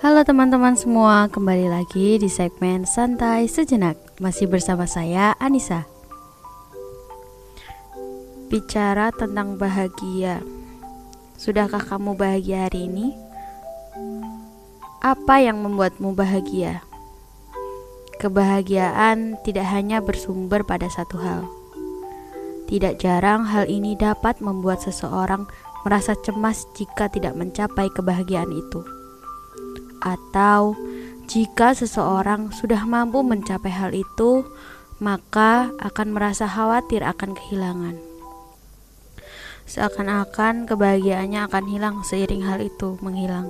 Halo teman-teman semua, kembali lagi di segmen Santai Sejenak. Masih bersama saya, Anissa. Bicara tentang bahagia. Sudahkah kamu bahagia hari ini? Apa yang membuatmu bahagia? Kebahagiaan tidak hanya bersumber pada satu hal. Tidak jarang hal ini dapat membuat seseorang merasa cemas jika tidak mencapai kebahagiaan itu atau jika seseorang sudah mampu mencapai hal itu, maka akan merasa khawatir akan kehilangan. Seakan-akan kebahagiaannya akan hilang seiring hal itu menghilang.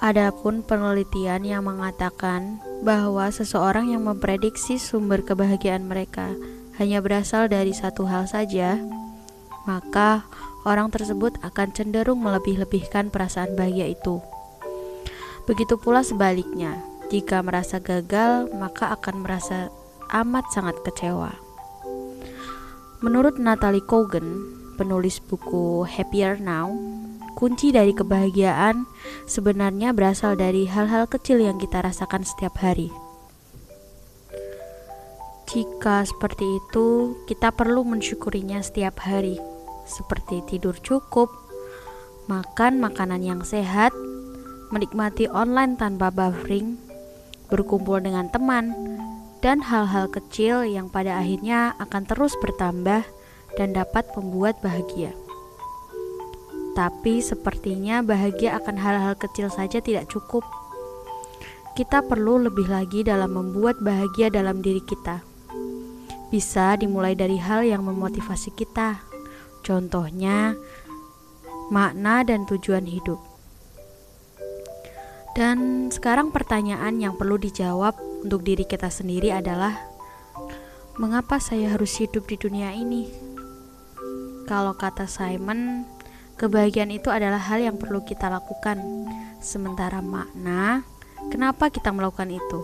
Adapun penelitian yang mengatakan bahwa seseorang yang memprediksi sumber kebahagiaan mereka hanya berasal dari satu hal saja, maka orang tersebut akan cenderung melebih-lebihkan perasaan bahagia itu. Begitu pula sebaliknya, jika merasa gagal, maka akan merasa amat sangat kecewa. Menurut Natalie Kogan, penulis buku Happier Now, kunci dari kebahagiaan sebenarnya berasal dari hal-hal kecil yang kita rasakan setiap hari. Jika seperti itu, kita perlu mensyukurinya setiap hari seperti tidur cukup, makan makanan yang sehat, menikmati online tanpa buffering, berkumpul dengan teman, dan hal-hal kecil yang pada akhirnya akan terus bertambah dan dapat membuat bahagia. Tapi sepertinya bahagia akan hal-hal kecil saja tidak cukup. Kita perlu lebih lagi dalam membuat bahagia dalam diri kita. Bisa dimulai dari hal yang memotivasi kita Contohnya, makna dan tujuan hidup. Dan sekarang pertanyaan yang perlu dijawab untuk diri kita sendiri adalah mengapa saya harus hidup di dunia ini? Kalau kata Simon, kebahagiaan itu adalah hal yang perlu kita lakukan. Sementara makna, kenapa kita melakukan itu?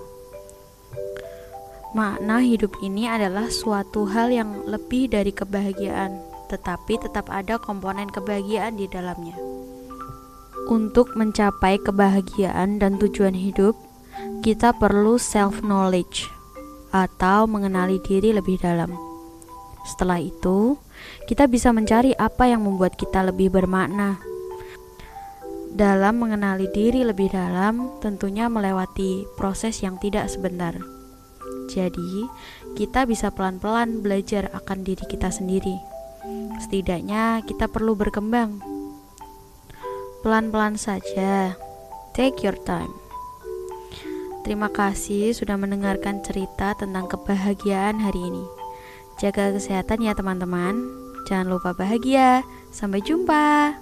Makna hidup ini adalah suatu hal yang lebih dari kebahagiaan tetapi tetap ada komponen kebahagiaan di dalamnya. Untuk mencapai kebahagiaan dan tujuan hidup, kita perlu self-knowledge atau mengenali diri lebih dalam. Setelah itu, kita bisa mencari apa yang membuat kita lebih bermakna. Dalam mengenali diri lebih dalam, tentunya melewati proses yang tidak sebentar. Jadi, kita bisa pelan-pelan belajar akan diri kita sendiri. Setidaknya kita perlu berkembang. Pelan-pelan saja. Take your time. Terima kasih sudah mendengarkan cerita tentang kebahagiaan hari ini. Jaga kesehatan ya teman-teman. Jangan lupa bahagia. Sampai jumpa.